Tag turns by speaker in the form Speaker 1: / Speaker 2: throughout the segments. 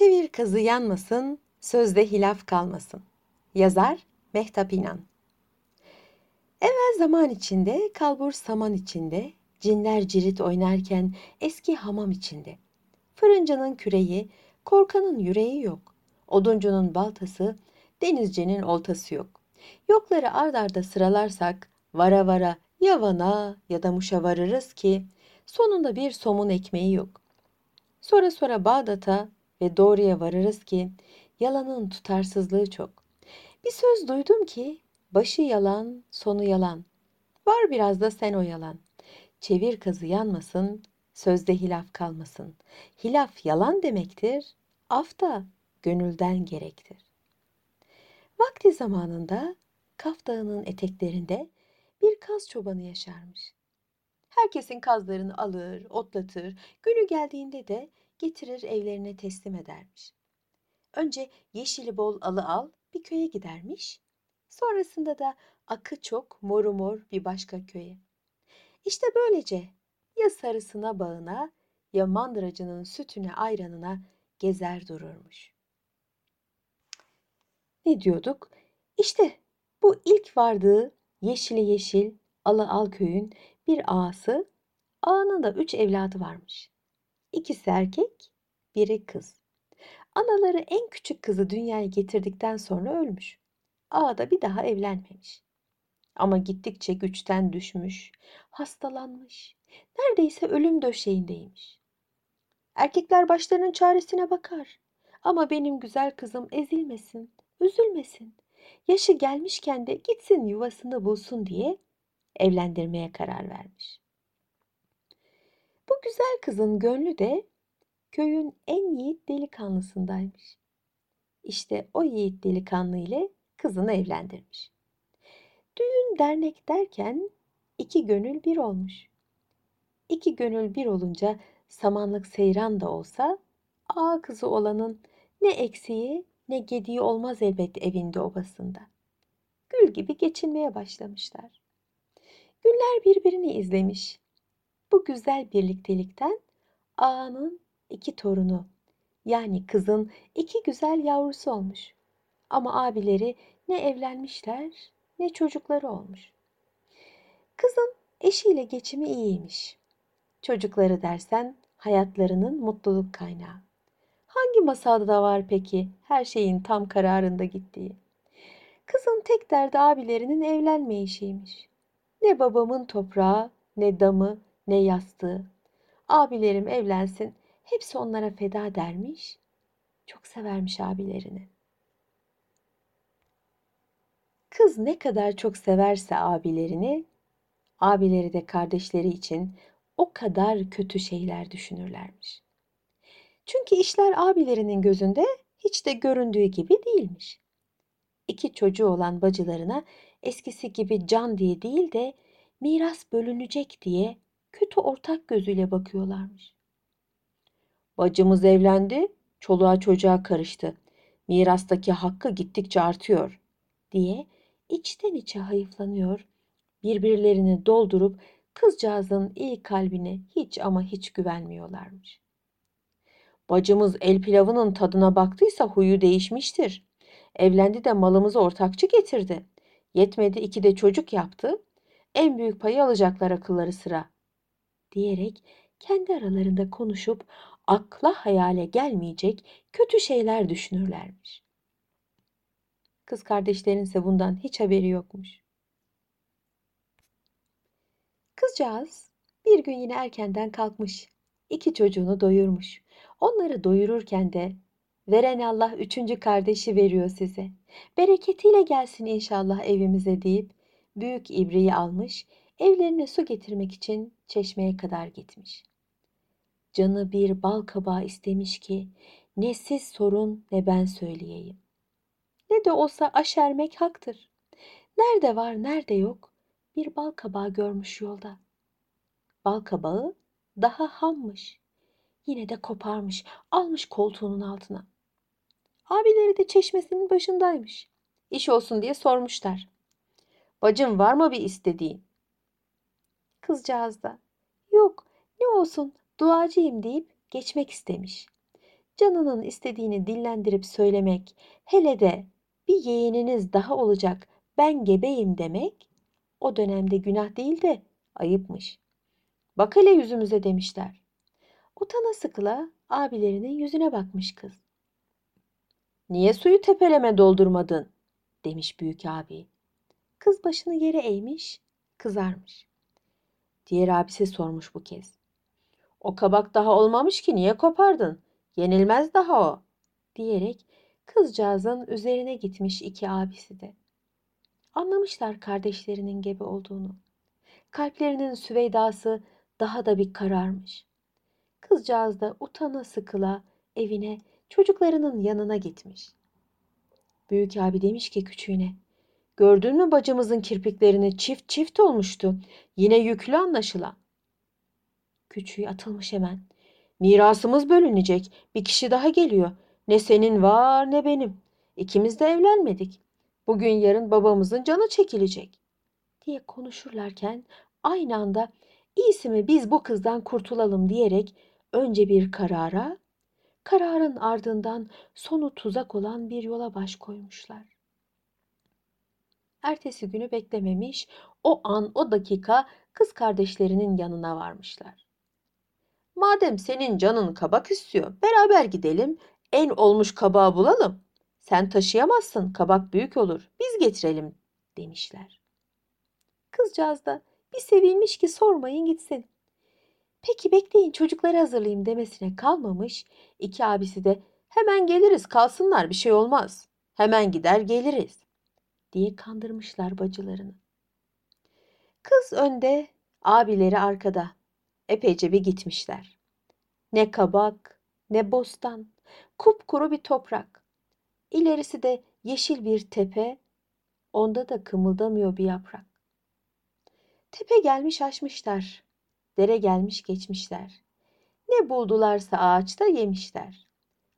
Speaker 1: Çevir kazı yanmasın, sözde hilaf kalmasın. Yazar Mehtap İnan Evvel zaman içinde, kalbur saman içinde, cinler cirit oynarken eski hamam içinde. Fırıncının küreği, korkanın yüreği yok. Oduncunun baltası, denizcinin oltası yok. Yokları ard arda sıralarsak, vara vara ya Van'a ya da Muş'a varırız ki, sonunda bir somun ekmeği yok. Sonra sonra Bağdat'a ve doğruya varırız ki yalanın tutarsızlığı çok. Bir söz duydum ki başı yalan, sonu yalan. Var biraz da sen o yalan. Çevir kazı yanmasın, sözde hilaf kalmasın. Hilaf yalan demektir, af da gönülden gerektir. Vakti zamanında Kaf Dağı'nın eteklerinde bir kaz çobanı yaşarmış. Herkesin kazlarını alır, otlatır, günü geldiğinde de getirir evlerine teslim edermiş. Önce yeşili bol alı al bir köye gidermiş. Sonrasında da akı çok moru mor bir başka köye. İşte böylece ya sarısına bağına ya mandıracının sütüne ayranına gezer dururmuş. Ne diyorduk? İşte bu ilk vardığı yeşili yeşil alı al köyün bir ağası, ağanın da üç evladı varmış. İkisi erkek, biri kız. Anaları en küçük kızı dünyaya getirdikten sonra ölmüş. Ağa da bir daha evlenmemiş. Ama gittikçe güçten düşmüş, hastalanmış. Neredeyse ölüm döşeğindeymiş. Erkekler başlarının çaresine bakar. Ama benim güzel kızım ezilmesin, üzülmesin. Yaşı gelmişken de gitsin yuvasını bulsun diye evlendirmeye karar vermiş. Güzel kızın gönlü de köyün en yiğit delikanlısındaymış. İşte o yiğit delikanlı ile kızını evlendirmiş. Düğün dernek derken iki gönül bir olmuş. İki gönül bir olunca samanlık seyran da olsa ağa kızı olanın ne eksiği ne gediği olmaz elbet evinde obasında. Gül gibi geçinmeye başlamışlar. Güller birbirini izlemiş. Bu güzel birliktelikten ağanın iki torunu yani kızın iki güzel yavrusu olmuş. Ama abileri ne evlenmişler ne çocukları olmuş. Kızın eşiyle geçimi iyiymiş. Çocukları dersen hayatlarının mutluluk kaynağı. Hangi masalda var peki her şeyin tam kararında gittiği? Kızın tek derdi abilerinin evlenmeyişiymiş. Ne babamın toprağı, ne damı, ne yastığı. Abilerim evlensin, hepsi onlara feda dermiş. Çok severmiş abilerini. Kız ne kadar çok severse abilerini, abileri de kardeşleri için o kadar kötü şeyler düşünürlermiş. Çünkü işler abilerinin gözünde hiç de göründüğü gibi değilmiş. İki çocuğu olan bacılarına eskisi gibi can diye değil de miras bölünecek diye kötü ortak gözüyle bakıyorlarmış. Bacımız evlendi, çoluğa çocuğa karıştı. Mirastaki hakkı gittikçe artıyor diye içten içe hayıflanıyor, birbirlerini doldurup kızcağızın iyi kalbine hiç ama hiç güvenmiyorlarmış. Bacımız el pilavının tadına baktıysa huyu değişmiştir. Evlendi de malımızı ortakçı getirdi. Yetmedi iki de çocuk yaptı. En büyük payı alacaklar akılları sıra. Diyerek kendi aralarında konuşup akla hayale gelmeyecek kötü şeyler düşünürlermiş. Kız kardeşlerin ise bundan hiç haberi yokmuş. Kızcağız bir gün yine erkenden kalkmış. İki çocuğunu doyurmuş. Onları doyururken de veren Allah üçüncü kardeşi veriyor size. Bereketiyle gelsin inşallah evimize deyip büyük ibriği almış, evlerine su getirmek için çeşmeye kadar gitmiş. Canı bir bal kabağı istemiş ki ne siz sorun ne ben söyleyeyim. Ne de olsa aşermek haktır. Nerede var nerede yok bir bal kabağı görmüş yolda. Bal kabağı daha hammış. Yine de koparmış, almış koltuğunun altına. Abileri de çeşmesinin başındaymış. İş olsun diye sormuşlar. Bacım var mı bir istediğin? Kızcağız da yok ne olsun duacıyım deyip geçmek istemiş. canının istediğini dillendirip söylemek, hele de bir yeğeniniz daha olacak ben gebeyim demek o dönemde günah değil de ayıpmış. Bak hele yüzümüze demişler. Utana sıkıla abilerinin yüzüne bakmış kız. Niye suyu tepeleme doldurmadın? demiş büyük abi. Kız başını yere eğmiş, kızarmış. Diğer abisi sormuş bu kez. O kabak daha olmamış ki niye kopardın? Yenilmez daha o. Diyerek kızcağızın üzerine gitmiş iki abisi de. Anlamışlar kardeşlerinin gebe olduğunu. Kalplerinin süveydası daha da bir kararmış. Kızcağız da utana sıkıla evine çocuklarının yanına gitmiş. Büyük abi demiş ki küçüğüne, gördün mü bacımızın kirpiklerini çift çift olmuştu. Yine yüklü anlaşılan. Küçüğü atılmış hemen. Mirasımız bölünecek. Bir kişi daha geliyor. Ne senin var ne benim. İkimiz de evlenmedik. Bugün yarın babamızın canı çekilecek. Diye konuşurlarken aynı anda iyisi mi biz bu kızdan kurtulalım diyerek önce bir karara, kararın ardından sonu tuzak olan bir yola baş koymuşlar. Ertesi günü beklememiş, o an o dakika kız kardeşlerinin yanına varmışlar. Madem senin canın kabak istiyor, beraber gidelim, en olmuş kabağı bulalım. Sen taşıyamazsın, kabak büyük olur, biz getirelim demişler. Kızcağız da bir sevinmiş ki sormayın gitsin. Peki bekleyin çocukları hazırlayayım demesine kalmamış. İki abisi de hemen geliriz kalsınlar bir şey olmaz. Hemen gider geliriz diye kandırmışlar bacılarını. Kız önde, abileri arkada. Epeyce bir gitmişler. Ne kabak, ne bostan, kupkuru bir toprak. İlerisi de yeşil bir tepe, onda da kımıldamıyor bir yaprak. Tepe gelmiş aşmışlar, dere gelmiş geçmişler. Ne buldularsa ağaçta yemişler.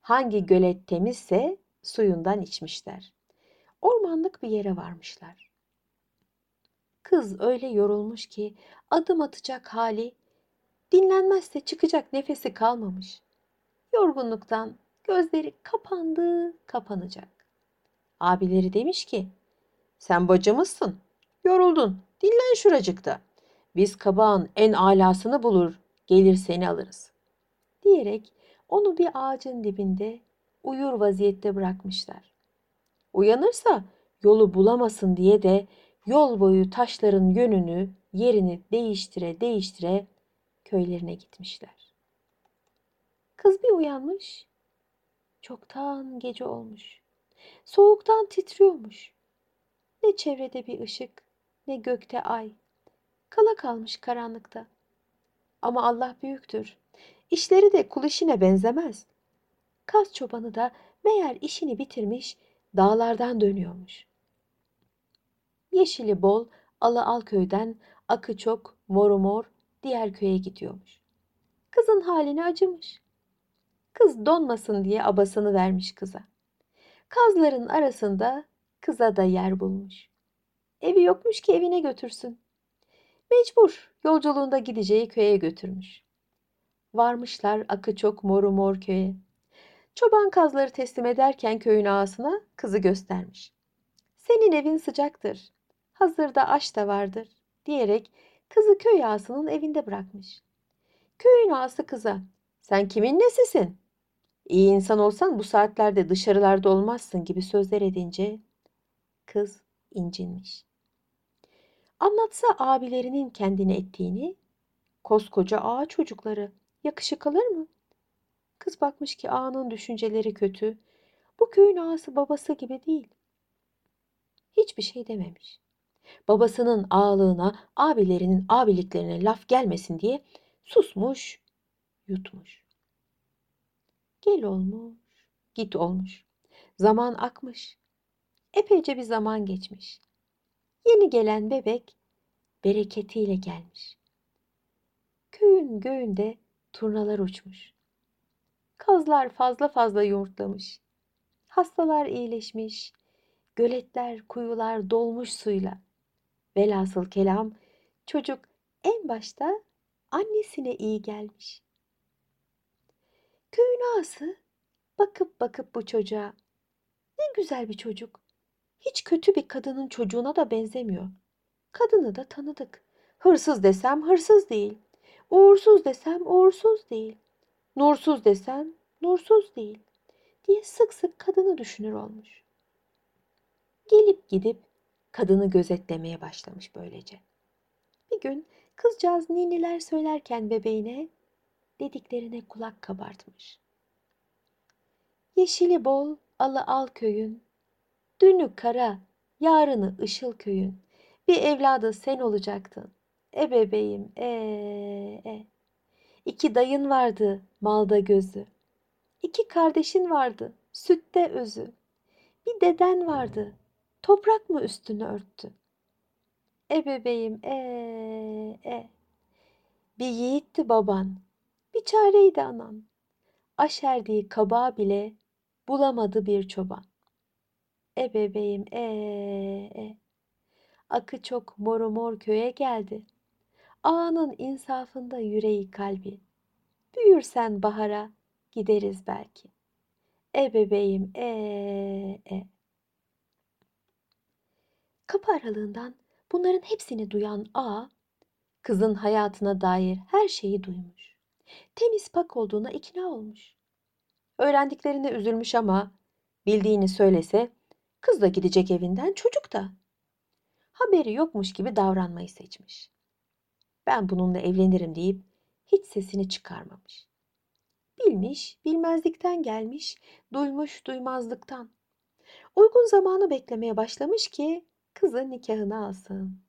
Speaker 1: Hangi gölet temizse suyundan içmişler. Ormanlık bir yere varmışlar. Kız öyle yorulmuş ki adım atacak hali, dinlenmezse çıkacak nefesi kalmamış. Yorgunluktan gözleri kapandı, kapanacak. Abileri demiş ki, sen bacımızsın, yoruldun, dinlen şuracıkta. Biz kabağın en alasını bulur, gelir seni alırız. Diyerek onu bir ağacın dibinde uyur vaziyette bırakmışlar. Uyanırsa yolu bulamasın diye de yol boyu taşların yönünü, yerini değiştire değiştire köylerine gitmişler. Kız bir uyanmış. Çoktan gece olmuş. Soğuktan titriyormuş. Ne çevrede bir ışık, ne gökte ay. Kala kalmış karanlıkta. Ama Allah büyüktür. İşleri de kul işine benzemez. Kaz çobanı da meğer işini bitirmiş, dağlardan dönüyormuş. Yeşili bol, alı al köyden, akı çok, moru mor, diğer köye gidiyormuş. Kızın haline acımış. Kız donmasın diye abasını vermiş kıza. Kazların arasında kıza da yer bulmuş. Evi yokmuş ki evine götürsün. Mecbur yolculuğunda gideceği köye götürmüş. Varmışlar akı çok moru mor köye. Çoban kazları teslim ederken köyün ağasına kızı göstermiş. Senin evin sıcaktır. Hazırda aş da vardır diyerek kızı köy ağasının evinde bırakmış. Köyün ağası kıza sen kimin nesisin? İyi insan olsan bu saatlerde dışarılarda olmazsın gibi sözler edince kız incinmiş. Anlatsa abilerinin kendini ettiğini, koskoca ağa çocukları yakışık alır mı? Kız bakmış ki ağanın düşünceleri kötü. Bu köyün ağası babası gibi değil. Hiçbir şey dememiş. Babasının ağalığına, abilerinin abiliklerine laf gelmesin diye susmuş, yutmuş. Gel olmuş, git olmuş. Zaman akmış. Epeyce bir zaman geçmiş. Yeni gelen bebek bereketiyle gelmiş. Köyün göğünde turnalar uçmuş. Kazlar fazla fazla yumurtlamış. Hastalar iyileşmiş. Göletler, kuyular dolmuş suyla. Velhasıl kelam çocuk en başta annesine iyi gelmiş. Köyün ağası bakıp bakıp bu çocuğa. Ne güzel bir çocuk. Hiç kötü bir kadının çocuğuna da benzemiyor. Kadını da tanıdık. Hırsız desem hırsız değil. Uğursuz desem uğursuz değil. Nursuz desem nursuz değil diye sık sık kadını düşünür olmuş. Gelip gidip kadını gözetlemeye başlamış böylece. Bir gün kızcağız niniler söylerken bebeğine dediklerine kulak kabartmış. Yeşili bol, alı al köyün, dünü kara, yarını ışıl köyün. Bir evladı sen olacaktın. E bebeğim, e, e. İki dayın vardı, malda gözü. İki kardeşin vardı, sütte özü. Bir deden vardı, toprak mı üstünü örttü? E bebeğim, e, e. Bir yiğitti baban, bir çareydi anan. Aşerdiği kabağı bile bulamadı bir çoban. E bebeğim, e, e. Akı çok moru mor köye geldi. Ağanın insafında yüreği kalbi. Büyürsen bahara gideriz belki. E bebeğim, e, e. Kapı aralığından bunların hepsini duyan ağa, kızın hayatına dair her şeyi duymuş. Temiz pak olduğuna ikna olmuş. Öğrendiklerine üzülmüş ama bildiğini söylese kız da gidecek evinden çocuk da. Haberi yokmuş gibi davranmayı seçmiş. Ben bununla evlenirim deyip hiç sesini çıkarmamış. Bilmiş, bilmezlikten gelmiş, duymuş duymazlıktan. Uygun zamanı beklemeye başlamış ki kızı nikahına alsın.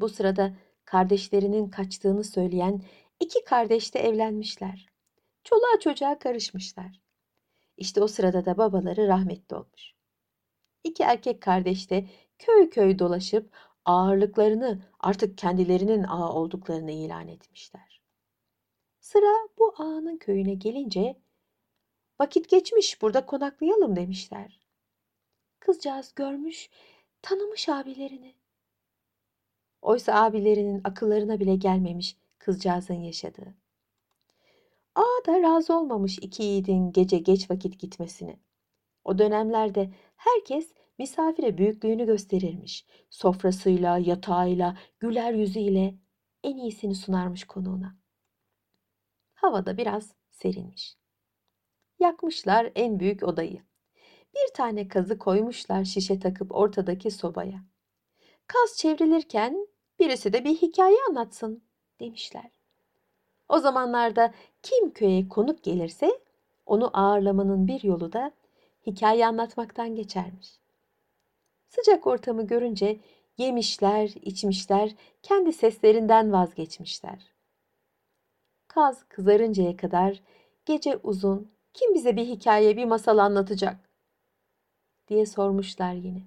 Speaker 1: Bu sırada kardeşlerinin kaçtığını söyleyen iki kardeş de evlenmişler. Çoluğa çocuğa karışmışlar. İşte o sırada da babaları rahmetli olmuş. İki erkek kardeş de köy köy dolaşıp ağırlıklarını artık kendilerinin ağa olduklarını ilan etmişler. Sıra bu ağanın köyüne gelince vakit geçmiş burada konaklayalım demişler. Kızcağız görmüş, tanımış abilerini. Oysa abilerinin akıllarına bile gelmemiş kızcağızın yaşadığı. Ağa da razı olmamış iki yiğidin gece geç vakit gitmesini. O dönemlerde herkes misafire büyüklüğünü gösterirmiş. Sofrasıyla, yatağıyla, güler yüzüyle en iyisini sunarmış konuğuna. Havada biraz serinmiş. Yakmışlar en büyük odayı. Bir tane kazı koymuşlar şişe takıp ortadaki sobaya. Kaz çevrilirken birisi de bir hikaye anlatsın demişler. O zamanlarda kim köye konuk gelirse onu ağırlamanın bir yolu da hikaye anlatmaktan geçermiş. Sıcak ortamı görünce yemişler, içmişler, kendi seslerinden vazgeçmişler. Kaz kızarıncaya kadar gece uzun kim bize bir hikaye, bir masal anlatacak diye sormuşlar yine.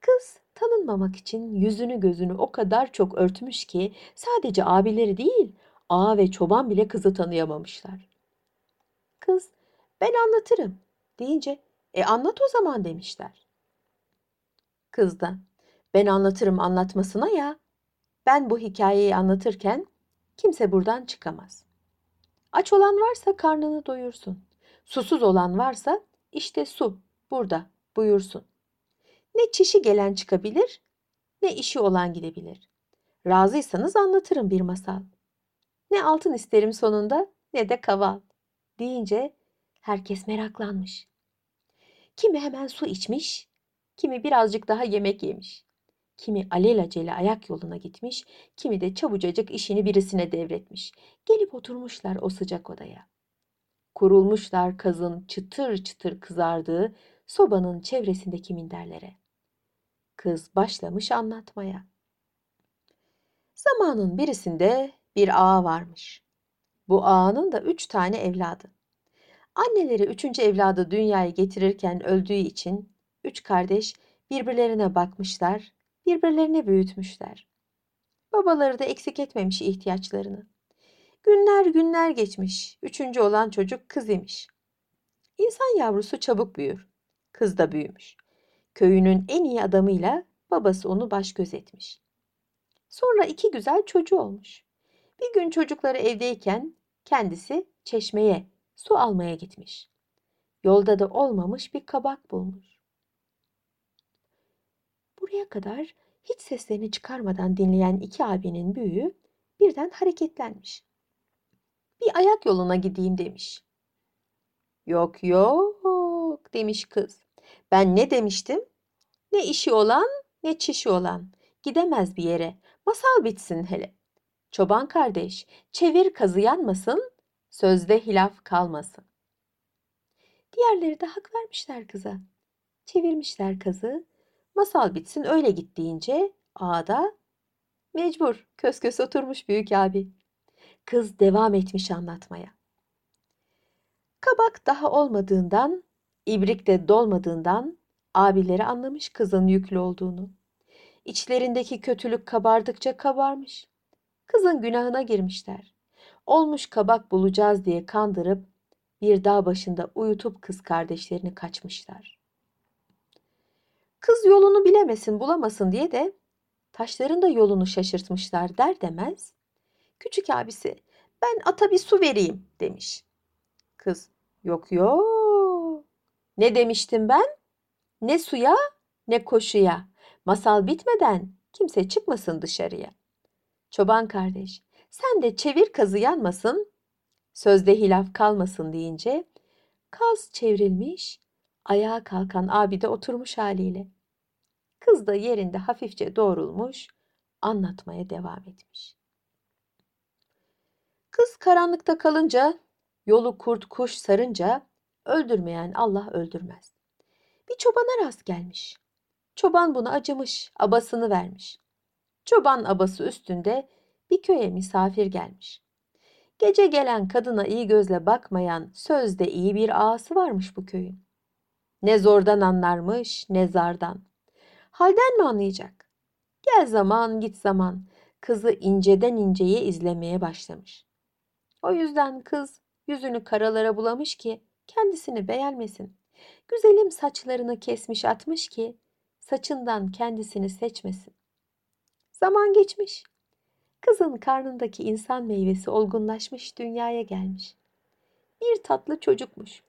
Speaker 1: Kız tanınmamak için yüzünü gözünü o kadar çok örtmüş ki sadece abileri değil, ağa ve çoban bile kızı tanıyamamışlar. Kız ben anlatırım deyince e anlat o zaman demişler. Kız da ben anlatırım anlatmasına ya ben bu hikayeyi anlatırken kimse buradan çıkamaz. Aç olan varsa karnını doyursun. Susuz olan varsa işte su burada buyursun. Ne çişi gelen çıkabilir ne işi olan gidebilir. Razıysanız anlatırım bir masal. Ne altın isterim sonunda ne de kaval deyince herkes meraklanmış. Kimi hemen su içmiş, kimi birazcık daha yemek yemiş. Kimi alelacele ayak yoluna gitmiş, kimi de çabucacık işini birisine devretmiş. Gelip oturmuşlar o sıcak odaya. Kurulmuşlar kazın çıtır çıtır kızardığı sobanın çevresindeki minderlere. Kız başlamış anlatmaya. Zamanın birisinde bir ağa varmış. Bu ağanın da üç tane evladı. Anneleri üçüncü evladı dünyaya getirirken öldüğü için üç kardeş birbirlerine bakmışlar, birbirlerine büyütmüşler. Babaları da eksik etmemiş ihtiyaçlarını. Günler günler geçmiş. Üçüncü olan çocuk kız imiş. İnsan yavrusu çabuk büyür. Kız da büyümüş. Köyünün en iyi adamıyla babası onu baş göz etmiş. Sonra iki güzel çocuğu olmuş. Bir gün çocukları evdeyken kendisi çeşmeye su almaya gitmiş. Yolda da olmamış bir kabak bulmuş. Buraya kadar hiç seslerini çıkarmadan dinleyen iki abinin büyüğü birden hareketlenmiş. Bir ayak yoluna gideyim demiş. Yok yok demiş kız. Ben ne demiştim? Ne işi olan ne çişi olan. Gidemez bir yere. Masal bitsin hele. Çoban kardeş, çevir kazı yanmasın, sözde hilaf kalmasın. Diğerleri de hak vermişler kıza. Çevirmişler kazı. Masal bitsin öyle git deyince ağada mecbur kös kös oturmuş büyük abi. Kız devam etmiş anlatmaya. Kabak daha olmadığından, ibrik de dolmadığından abileri anlamış kızın yüklü olduğunu. İçlerindeki kötülük kabardıkça kabarmış. Kızın günahına girmişler. Olmuş kabak bulacağız diye kandırıp bir dağ başında uyutup kız kardeşlerini kaçmışlar. Kız yolunu bilemesin, bulamasın diye de taşların da yolunu şaşırtmışlar der demez. Küçük abisi ben ata bir su vereyim demiş. Kız yok yok. Ne demiştim ben? Ne suya ne koşuya. Masal bitmeden kimse çıkmasın dışarıya. Çoban kardeş sen de çevir kazı yanmasın, sözde hilaf kalmasın deyince kaz çevrilmiş, ayağa kalkan abi de oturmuş haliyle. Kız da yerinde hafifçe doğrulmuş, anlatmaya devam etmiş. Kız karanlıkta kalınca, yolu kurt kuş sarınca, öldürmeyen Allah öldürmez. Bir çobana rast gelmiş. Çoban buna acımış, abasını vermiş. Çoban abası üstünde bir köye misafir gelmiş. Gece gelen kadına iyi gözle bakmayan sözde iyi bir ağası varmış bu köyün. Ne zordan anlarmış ne zardan. Halden mi anlayacak? Gel zaman git zaman kızı inceden inceye izlemeye başlamış. O yüzden kız yüzünü karalara bulamış ki kendisini beğenmesin. Güzelim saçlarını kesmiş atmış ki saçından kendisini seçmesin. Zaman geçmiş. Kızın karnındaki insan meyvesi olgunlaşmış dünyaya gelmiş. Bir tatlı çocukmuş.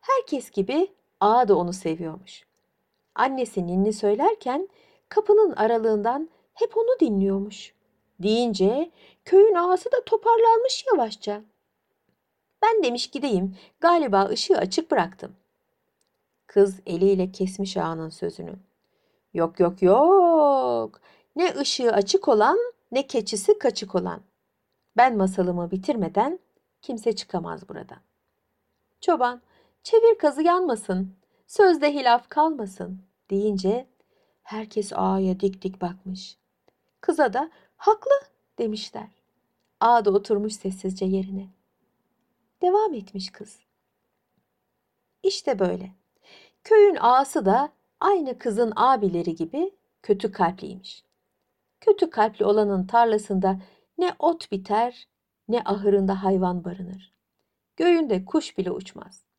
Speaker 1: Herkes gibi ağa da onu seviyormuş. Annesi ninni söylerken kapının aralığından hep onu dinliyormuş. Deyince köyün ağası da toparlanmış yavaşça. Ben demiş gideyim galiba ışığı açık bıraktım. Kız eliyle kesmiş ağanın sözünü. Yok yok yok. Ne ışığı açık olan ne keçisi kaçık olan. Ben masalımı bitirmeden kimse çıkamaz buradan. Çoban, çevir kazı yanmasın, sözde hilaf kalmasın deyince herkes ağaya dik dik bakmış. Kıza da haklı demişler. Ağa da oturmuş sessizce yerine. Devam etmiş kız. İşte böyle. Köyün ağası da aynı kızın abileri gibi kötü kalpliymiş. Kötü kalpli olanın tarlasında ne ot biter ne ahırında hayvan barınır. Göğünde kuş bile uçmaz.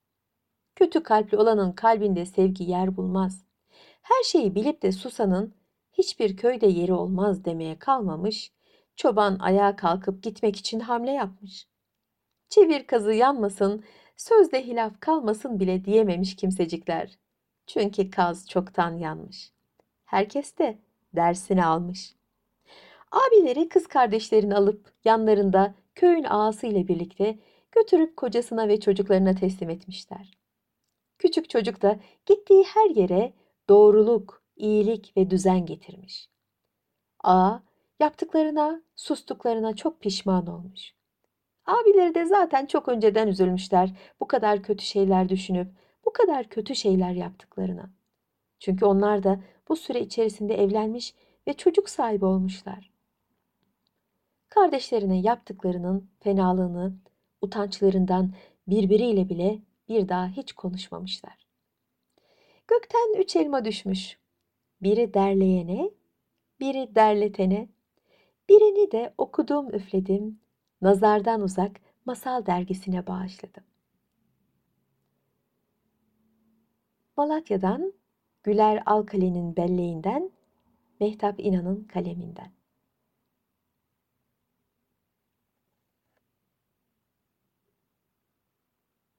Speaker 1: Kötü kalpli olanın kalbinde sevgi yer bulmaz. Her şeyi bilip de susanın hiçbir köyde yeri olmaz demeye kalmamış, çoban ayağa kalkıp gitmek için hamle yapmış. Çevir kazı yanmasın, sözde hilaf kalmasın bile diyememiş kimsecikler. Çünkü kaz çoktan yanmış. Herkes de dersini almış. Abileri kız kardeşlerini alıp yanlarında köyün ağası ile birlikte götürüp kocasına ve çocuklarına teslim etmişler. Küçük çocuk da gittiği her yere doğruluk, iyilik ve düzen getirmiş. Ağa yaptıklarına, sustuklarına çok pişman olmuş. Abileri de zaten çok önceden üzülmüşler bu kadar kötü şeyler düşünüp bu kadar kötü şeyler yaptıklarına. Çünkü onlar da bu süre içerisinde evlenmiş ve çocuk sahibi olmuşlar. Kardeşlerine yaptıklarının fenalığını, utançlarından birbiriyle bile bir daha hiç konuşmamışlar. Gökten üç elma düşmüş. Biri derleyene, biri derletene, birini de okudum üfledim, nazardan uzak masal dergisine bağışladım. Malatya'dan Güler Alkale'nin belleğinden, Mehtap İnan'ın kaleminden.